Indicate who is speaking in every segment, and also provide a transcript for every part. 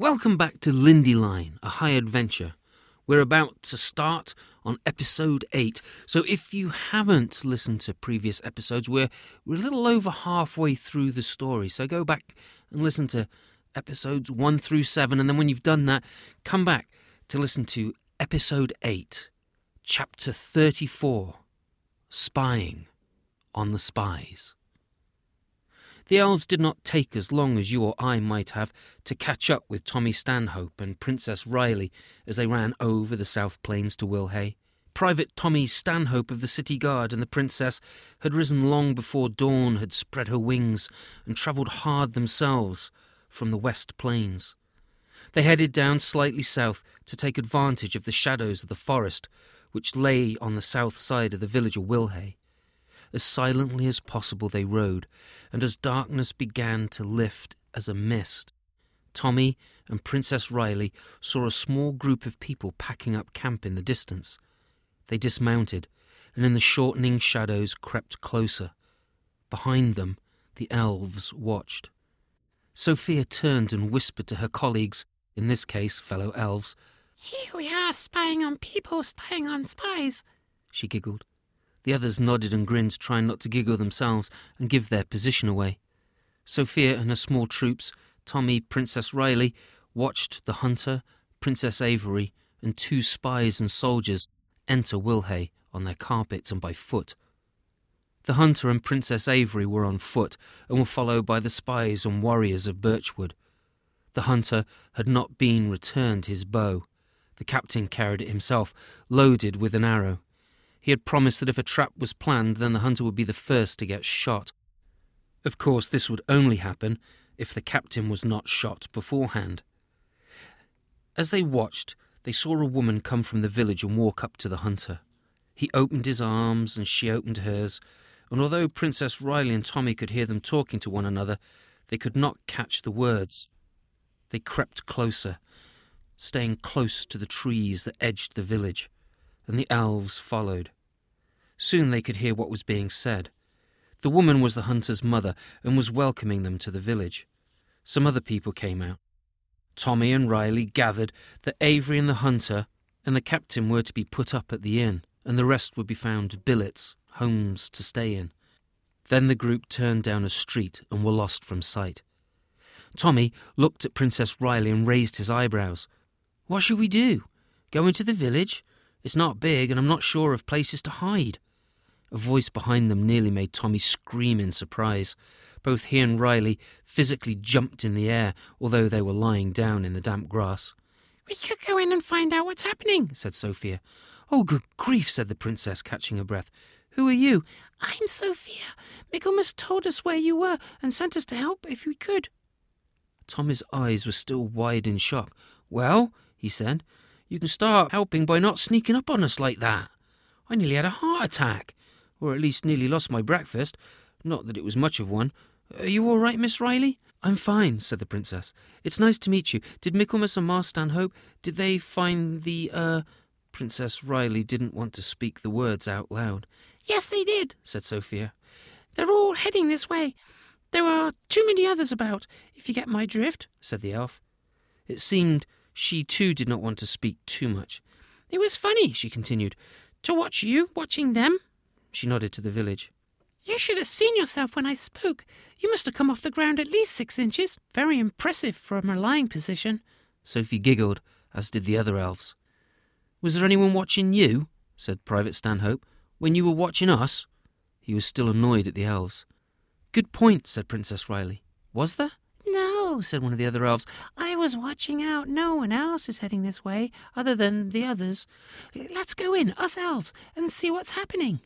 Speaker 1: Welcome back to Lindyline, a high adventure. We're about to start on episode 8. So if you haven't listened to previous episodes, we're, we're a little over halfway through the story. So go back and listen to episodes 1 through 7. And then when you've done that, come back to listen to episode 8, chapter 34 Spying on the Spies. The elves did not take as long as you or I might have to catch up with Tommy Stanhope and Princess Riley as they ran over the South Plains to Wilhay. Private Tommy Stanhope of the City Guard and the Princess had risen long before dawn had spread her wings and travelled hard themselves from the West Plains. They headed down slightly south to take advantage of the shadows of the forest which lay on the south side of the village of Wilhay. As silently as possible they rode, and as darkness began to lift as a mist, Tommy and Princess Riley saw a small group of people packing up camp in the distance. They dismounted, and in the shortening shadows crept closer. Behind them, the elves watched. Sophia turned and whispered to her colleagues, in this case fellow elves,
Speaker 2: Here we are, spying on people, spying on spies.
Speaker 1: She giggled. The others nodded and grinned, trying not to giggle themselves and give their position away. Sophia and her small troops, Tommy, Princess Riley, watched the hunter, Princess Avery, and two spies and soldiers enter Wilhay on their carpets and by foot. The hunter and Princess Avery were on foot and were followed by the spies and warriors of Birchwood. The hunter had not been returned his bow. The captain carried it himself, loaded with an arrow. He had promised that if a trap was planned, then the hunter would be the first to get shot. Of course, this would only happen if the captain was not shot beforehand. As they watched, they saw a woman come from the village and walk up to the hunter. He opened his arms and she opened hers, and although Princess Riley and Tommy could hear them talking to one another, they could not catch the words. They crept closer, staying close to the trees that edged the village and the elves followed. Soon they could hear what was being said. The woman was the hunter's mother and was welcoming them to the village. Some other people came out. Tommy and Riley gathered that Avery and the hunter and the captain were to be put up at the inn, and the rest would be found billets, homes to stay in. Then the group turned down a street and were lost from sight. Tommy looked at Princess Riley and raised his eyebrows. What shall we do? Go into the village? It's not big, and I'm not sure of places to hide. A voice behind them nearly made Tommy scream in surprise. Both he and Riley physically jumped in the air, although they were lying down in the damp grass.
Speaker 2: We could go in and find out what's happening,
Speaker 1: said Sophia. Oh, good grief, said the princess, catching her breath. Who are you?
Speaker 2: I'm Sophia. Michaelmas told us where you were and sent us to help if we could.
Speaker 1: Tommy's eyes were still wide in shock. Well, he said, you can start helping by not sneaking up on us like that. I nearly had a heart attack, or at least nearly lost my breakfast. Not that it was much of one. Are you all right, Miss Riley? I'm fine, said the princess. It's nice to meet you. Did Michaelmas and Ma Stanhope, did they find the, uh... Princess Riley didn't want to speak the words out loud.
Speaker 2: Yes, they did, said Sophia. They're all heading this way. There are too many others about, if you get my drift, said the elf.
Speaker 1: It seemed she too did not want to speak too much.
Speaker 2: It was funny, she continued, to watch you watching them.
Speaker 1: She nodded to the village.
Speaker 2: You should have seen yourself when I spoke. You must have come off the ground at least six inches. Very impressive from a lying position.
Speaker 1: Sophie giggled, as did the other elves. Was there anyone watching you? said Private Stanhope. When you were watching us? He was still annoyed at the elves. Good point, said Princess Riley. Was there?
Speaker 2: No, said one of the other elves. I was watching out. No one else is heading this way, other than the others. Let's go in, us elves, and see what's happening.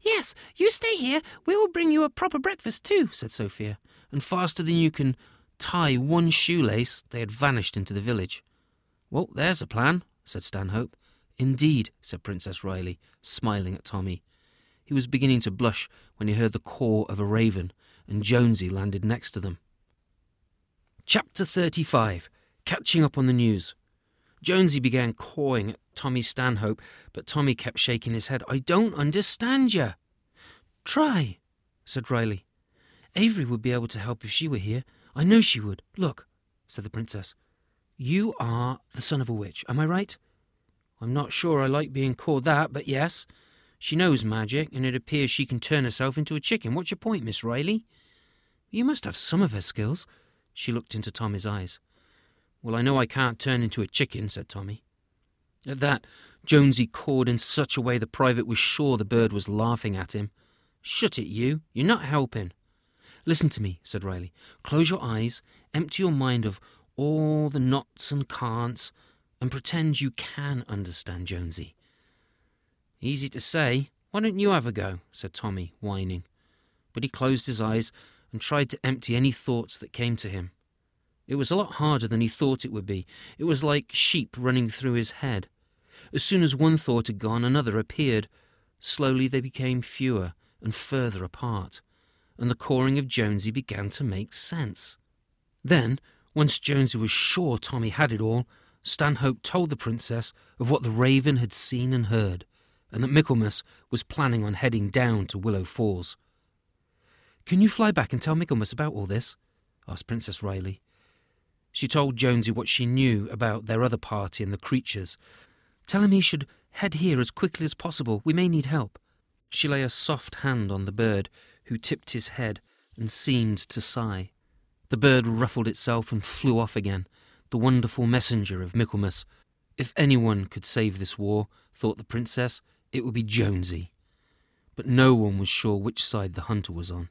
Speaker 2: Yes, you stay here. We will bring you a proper breakfast, too, said Sophia.
Speaker 1: And faster than you can tie one shoelace, they had vanished into the village. Well, there's a plan, said Stanhope. Indeed, said Princess Riley, smiling at Tommy. He was beginning to blush when he heard the caw of a raven, and Jonesy landed next to them. Chapter 35 Catching Up on the News. Jonesy began cawing at Tommy Stanhope, but Tommy kept shaking his head. I don't understand you. Try, said Riley. Avery would be able to help if she were here. I know she would. Look. said the princess. You are the son of a witch, am I right? I'm not sure I like being called that, but yes. She knows magic, and it appears she can turn herself into a chicken. What's your point, Miss Riley? You must have some of her skills. She looked into Tommy's eyes. Well, I know I can't turn into a chicken, said Tommy. At that, Jonesy cawed in such a way the private was sure the bird was laughing at him. Shut it, you. You're not helping. Listen to me, said Riley. Close your eyes, empty your mind of all the nots and can'ts, and pretend you can understand Jonesy. Easy to say. Why don't you have a go? said Tommy, whining. But he closed his eyes and tried to empty any thoughts that came to him. It was a lot harder than he thought it would be. It was like sheep running through his head. As soon as one thought had gone, another appeared. Slowly they became fewer and further apart, and the cawing of Jonesy began to make sense. Then, once Jonesy was sure Tommy had it all, Stanhope told the princess of what the raven had seen and heard, and that Michaelmas was planning on heading down to Willow Falls. Can you fly back and tell Michaelmas about all this? asked Princess Riley. She told Jonesy what she knew about their other party and the creatures. Tell him he should head here as quickly as possible. We may need help. She lay a soft hand on the bird, who tipped his head and seemed to sigh. The bird ruffled itself and flew off again, the wonderful messenger of Michaelmas. If anyone could save this war, thought the princess, it would be Jonesy. But no one was sure which side the hunter was on.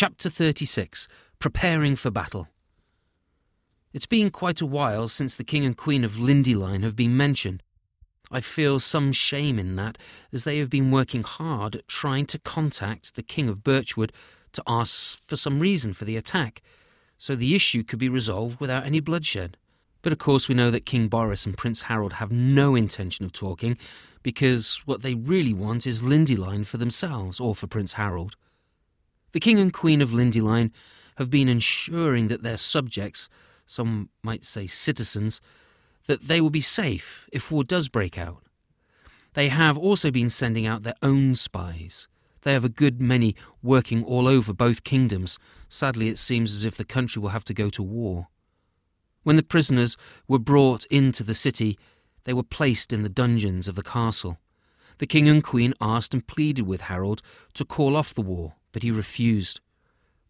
Speaker 1: Chapter 36 Preparing for Battle It's been quite a while since the King and Queen of Lindyline have been mentioned. I feel some shame in that, as they have been working hard at trying to contact the King of Birchwood to ask for some reason for the attack, so the issue could be resolved without any bloodshed. But of course, we know that King Boris and Prince Harold have no intention of talking, because what they really want is Lindyline for themselves, or for Prince Harold. The King and Queen of Lindyline have been ensuring that their subjects, some might say citizens, that they will be safe if war does break out. They have also been sending out their own spies. They have a good many working all over both kingdoms. Sadly, it seems as if the country will have to go to war. When the prisoners were brought into the city, they were placed in the dungeons of the castle. The king and queen asked and pleaded with Harold to call off the war, but he refused.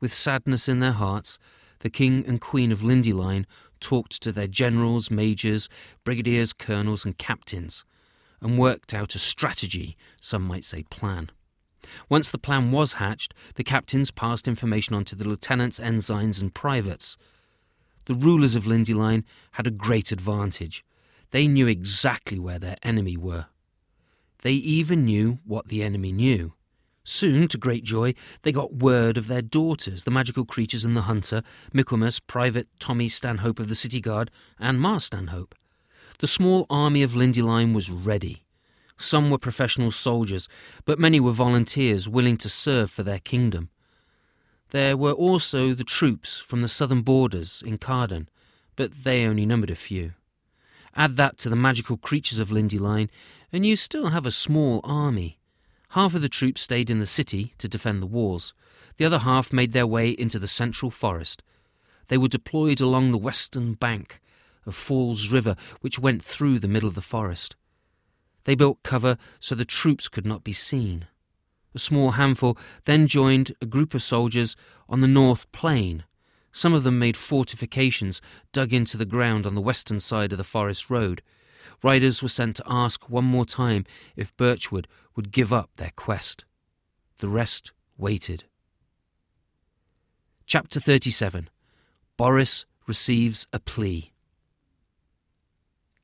Speaker 1: With sadness in their hearts, the king and queen of Lindyline talked to their generals, majors, brigadiers, colonels, and captains, and worked out a strategy, some might say plan. Once the plan was hatched, the captains passed information on to the lieutenants, ensigns, and privates. The rulers of Lindyline had a great advantage. They knew exactly where their enemy were. They even knew what the enemy knew. Soon, to great joy, they got word of their daughters, the magical creatures and the hunter, Michaelmas, Private Tommy Stanhope of the City Guard, and Ma Stanhope. The small army of Lindyline was ready. Some were professional soldiers, but many were volunteers willing to serve for their kingdom. There were also the troops from the southern borders in Carden, but they only numbered a few. Add that to the magical creatures of Lindyline, and you still have a small army. Half of the troops stayed in the city to defend the walls. The other half made their way into the central forest. They were deployed along the western bank of Falls River, which went through the middle of the forest. They built cover so the troops could not be seen. A small handful then joined a group of soldiers on the north plain. Some of them made fortifications dug into the ground on the western side of the forest road. Riders were sent to ask one more time if Birchwood would give up their quest. The rest waited. Chapter 37 Boris receives a plea.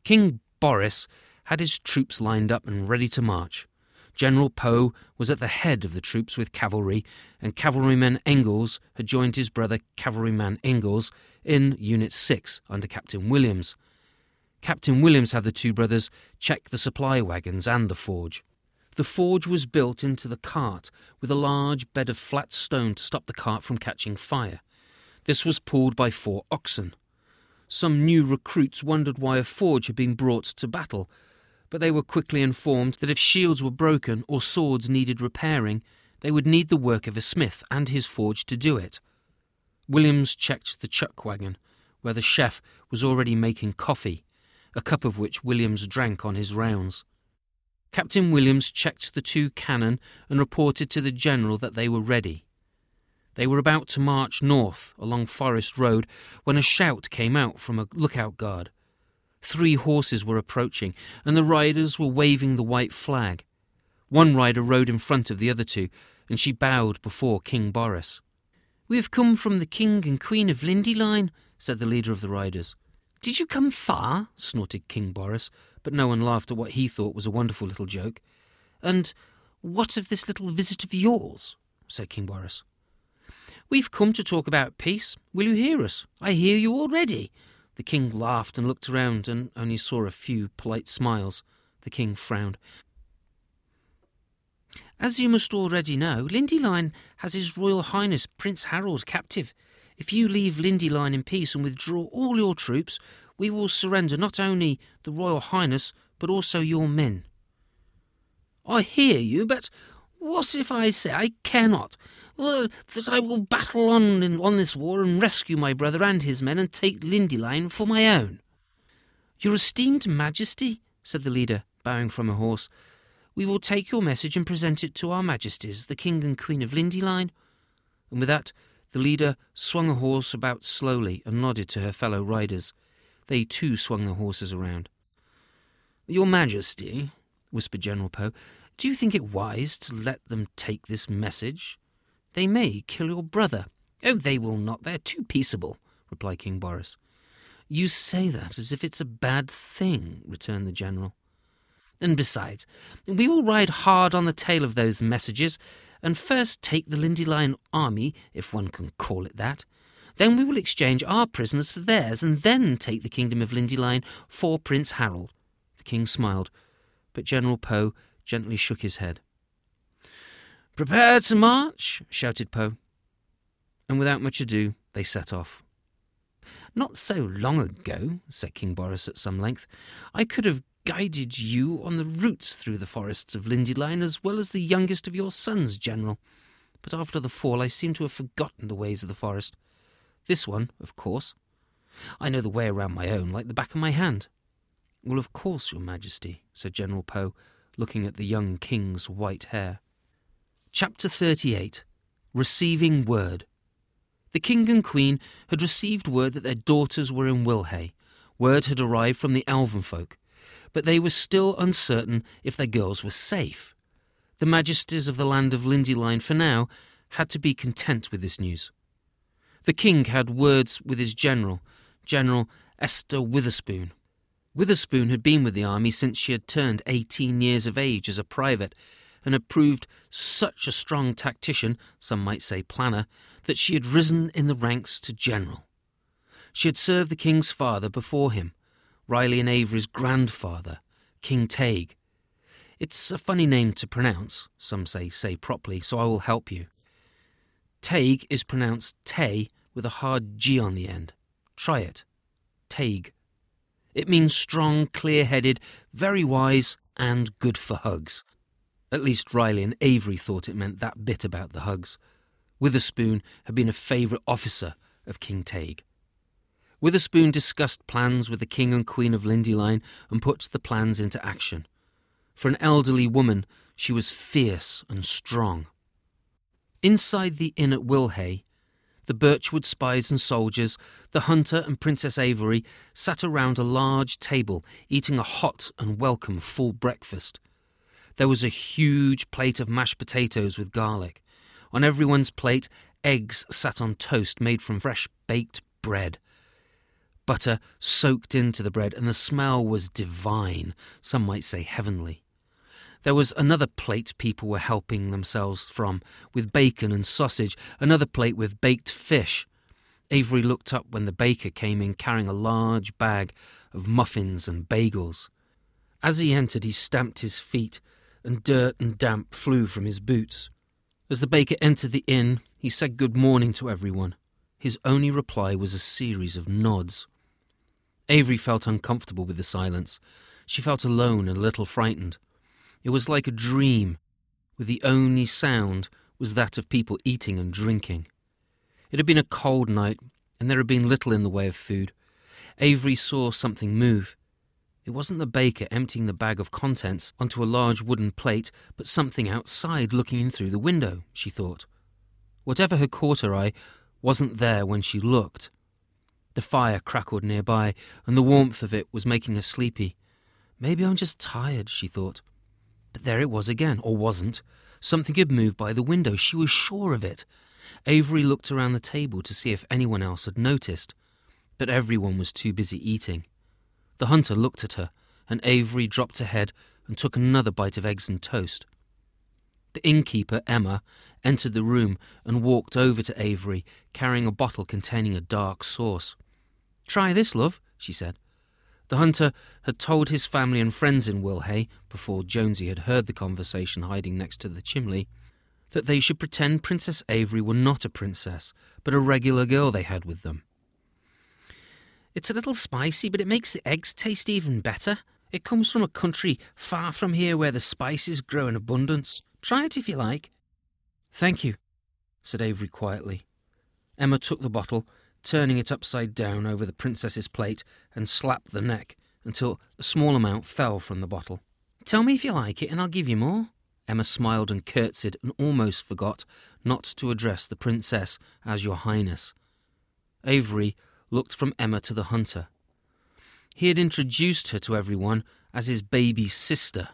Speaker 1: King Boris had his troops lined up and ready to march. General Poe was at the head of the troops with cavalry, and cavalryman Engels had joined his brother Cavalryman Engels in Unit 6 under Captain Williams. Captain Williams had the two brothers check the supply wagons and the forge. The forge was built into the cart with a large bed of flat stone to stop the cart from catching fire. This was pulled by four oxen. Some new recruits wondered why a forge had been brought to battle, but they were quickly informed that if shields were broken or swords needed repairing, they would need the work of a smith and his forge to do it. Williams checked the chuck wagon, where the chef was already making coffee, a cup of which Williams drank on his rounds. Captain Williams checked the two cannon and reported to the general that they were ready. They were about to march north along Forest Road when a shout came out from a lookout guard. Three horses were approaching, and the riders were waving the white flag. One rider rode in front of the other two, and she bowed before King Boris.
Speaker 2: We have come from the King and Queen of Lindyline, said the leader of the riders. Did you come far? snorted King Boris, but no one laughed at what he thought was a wonderful little joke. And what of this little visit of yours? said King Boris. We've come to talk about peace. Will you hear us? I hear you already. The king laughed and looked around and only saw a few polite smiles. The king frowned. As you must already know, Lindyline has His Royal Highness Prince Harold captive. If you leave Lindyline in peace and withdraw all your troops, we will surrender not only the Royal Highness, but also your men. I hear you, but what if I say I cannot? Well, that I will battle on in, on this war and rescue my brother and his men and take Lindyline for my own. Your esteemed Majesty, said the leader, bowing from a horse, we will take your message and present it to our Majesties, the King and Queen of Lindyline. And with that, the leader swung a horse about slowly and nodded to her fellow riders. They too swung their horses around. Your Majesty, whispered General Poe, do you think it wise to let them take this message? They may kill your brother. Oh, they will not. They're too peaceable, replied King Boris. You say that as if it's a bad thing, returned the general. And besides, we will ride hard on the tail of those messages, and first take the Lindyline army, if one can call it that. Then we will exchange our prisoners for theirs, and then take the kingdom of Lindyline for Prince Harold. The king smiled, but General Poe gently shook his head. Prepare to march, shouted Poe. And without much ado, they set off. Not so long ago, said King Boris at some length, I could have guided you on the routes through the forests of Lindyline as well as the youngest of your sons, General. But after the fall, I seem to have forgotten the ways of the forest. This one, of course. I know the way around my own like the back of my hand. Well, of course, Your Majesty, said General Poe, looking at the young king's white hair. Chapter 38 Receiving Word The King and Queen had received word that their daughters were in Wilhay. Word had arrived from the elven folk, but they were still uncertain if their girls were safe. The majesties of the land of Lindyline, for now, had to be content with this news. The king had words with his general, General Esther Witherspoon. Witherspoon had been with the army since she had turned 18 years of age as a private and had proved such a strong tactician, some might say planner, that she had risen in the ranks to general. She had served the king's father before him, Riley and Avery's grandfather, King Taig. It's a funny name to pronounce, some say say properly, so I will help you. Taig is pronounced Tay with a hard G on the end. Try it. Taig. It means strong, clear headed, very wise, and good for hugs. At least Riley and Avery thought it meant that bit about the hugs. Witherspoon had been a favourite officer of King Taig. Witherspoon discussed plans with the King and Queen of Lindyline and put the plans into action. For an elderly woman, she was fierce and strong. Inside the inn at Wilhay, the Birchwood spies and soldiers, the hunter and Princess Avery sat around a large table eating a hot and welcome full breakfast. There was a huge plate of mashed potatoes with garlic. On everyone's plate, eggs sat on toast made from fresh baked bread. Butter soaked into the bread, and the smell was divine, some might say heavenly. There was another plate people were helping themselves from, with bacon and sausage, another plate with baked fish. Avery looked up when the baker came in carrying a large bag of muffins and bagels. As he entered, he stamped his feet and dirt and damp flew from his boots. As the baker entered the inn, he said good morning to everyone. His only reply was a series of nods. Avery felt uncomfortable with the silence. She felt alone and a little frightened. It was like a dream, where the only sound was that of people eating and drinking.
Speaker 1: It had been a cold night, and there had been little in the way of food. Avery saw something move. It wasn't the baker emptying the bag of contents onto a large wooden plate, but something outside looking in through the window, she thought. Whatever had caught her eye wasn't there when she looked. The fire crackled nearby, and the warmth of it was making her sleepy. Maybe I'm just tired, she thought. But there it was again, or wasn't. Something had moved by the window. She was sure of it. Avery looked around the table to see if anyone else had noticed, but everyone was too busy eating. The hunter looked at her, and Avery dropped her head and took another bite of eggs and toast. The innkeeper, Emma, entered the room and walked over to Avery, carrying a bottle containing a dark sauce. Try this, love, she said. The hunter had told his family and friends in Willhay, before Jonesy had heard the conversation hiding next to the chimney, that they should pretend Princess Avery were not a princess, but a regular girl they had with them. It's a little spicy, but it makes the eggs taste even better. It comes from a country far from here where the spices grow in abundance. Try it if you like. Thank you, said Avery quietly. Emma took the bottle, turning it upside down over the princess's plate, and slapped the neck until a small amount fell from the bottle. Tell me if you like it, and I'll give you more. Emma smiled and curtsied and almost forgot not to address the princess as Your Highness. Avery looked from Emma to the hunter. He had introduced her to everyone as his baby sister.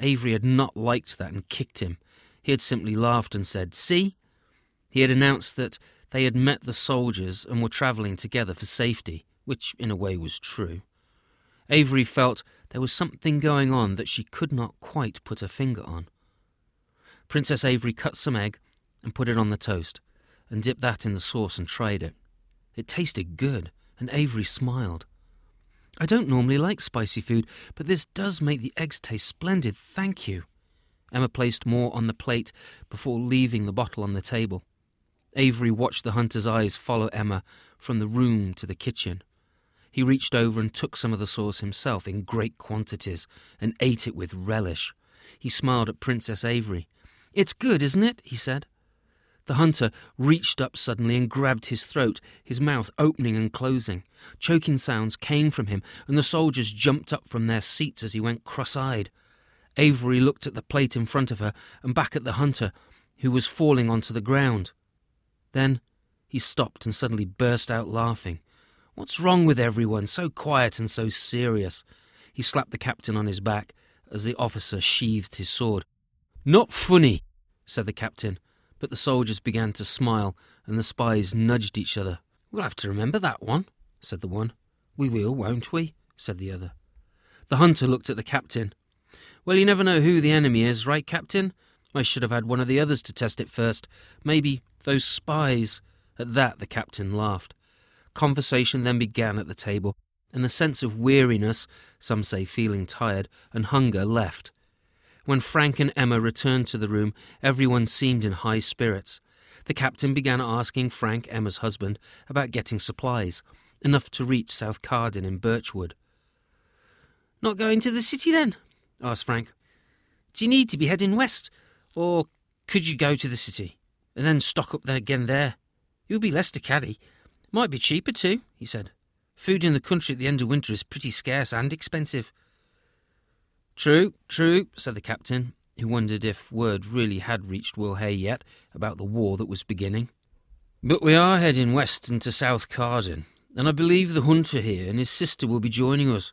Speaker 1: Avery had not liked that and kicked him. He had simply laughed and said, See? He had announced that they had met the soldiers and were travelling together for safety, which in a way was true. Avery felt there was something going on that she could not quite put her finger on. Princess Avery cut some egg and put it on the toast, and dipped that in the sauce and tried it. It tasted good, and Avery smiled. I don't normally like spicy food, but this does make the eggs taste splendid, thank you. Emma placed more on the plate before leaving the bottle on the table. Avery watched the hunter's eyes follow Emma from the room to the kitchen. He reached over and took some of the sauce himself in great quantities and ate it with relish. He smiled at Princess Avery. It's good, isn't it? he said. The hunter reached up suddenly and grabbed his throat, his mouth opening and closing. Choking sounds came from him, and the soldiers jumped up from their seats as he went cross eyed. Avery looked at the plate in front of her and back at the hunter, who was falling onto the ground. Then he stopped and suddenly burst out laughing. What's wrong with everyone? So quiet and so serious. He slapped the captain on his back as the officer sheathed his sword. Not funny, said the captain, but the soldiers began to smile, and the spies nudged each other. We'll have to remember that one, said the one. We will, won't we? said the other. The hunter looked at the captain. Well, you never know who the enemy is, right, Captain? I should have had one of the others to test it first. Maybe those spies. At that, the captain laughed. Conversation then began at the table, and the sense of weariness, some say feeling tired, and hunger left. When Frank and Emma returned to the room, everyone seemed in high spirits. The captain began asking Frank, Emma's husband, about getting supplies, enough to reach South Carden in Birchwood. Not going to the city then? asked Frank. Do you need to be heading west, or could you go to the city and then stock up there again there? It would be less to carry. Might be cheaper too, he said. Food in the country at the end of winter is pretty scarce and expensive. True, true, said the captain, who wondered if word really had reached Willhay yet about the war that was beginning. But we are heading west into South Carden, and I believe the hunter here and his sister will be joining us.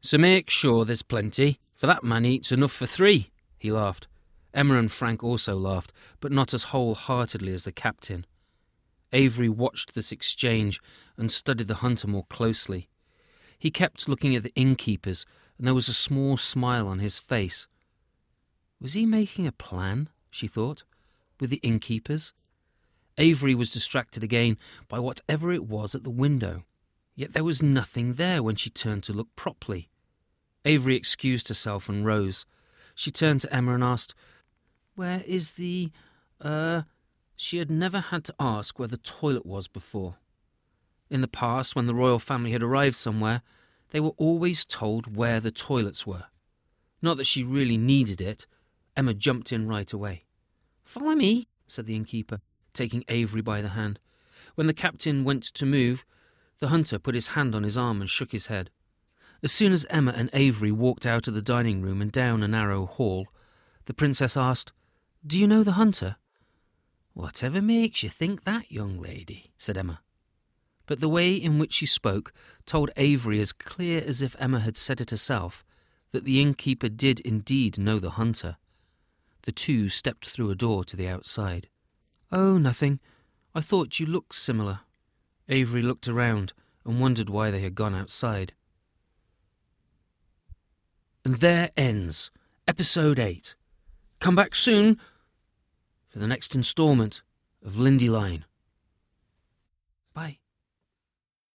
Speaker 1: So make sure there's plenty, for that man eats enough for three. He laughed. Emma and Frank also laughed, but not as wholeheartedly as the captain. Avery watched this exchange and studied the hunter more closely. He kept looking at the innkeepers, and there was a small smile on his face. Was he making a plan, she thought, with the innkeepers? Avery was distracted again by whatever it was at the window, yet there was nothing there when she turned to look properly. Avery excused herself and rose. She turned to Emma and asked, Where is the. er. She had never had to ask where the toilet was before. In the past, when the royal family had arrived somewhere, they were always told where the toilets were. Not that she really needed it. Emma jumped in right away. Follow me, said the innkeeper, taking Avery by the hand. When the captain went to move, the hunter put his hand on his arm and shook his head. As soon as Emma and Avery walked out of the dining room and down a narrow hall, the princess asked, Do you know the hunter?
Speaker 2: Whatever makes you think that, young lady?
Speaker 1: said Emma. But the way in which she spoke told Avery as clear as if Emma had said it herself that the innkeeper did indeed know the hunter. The two stepped through a door to the outside. Oh, nothing. I thought you looked similar. Avery looked around and wondered why they had gone outside. And there ends episode 8. Come back soon for the next instalment of Lindyline.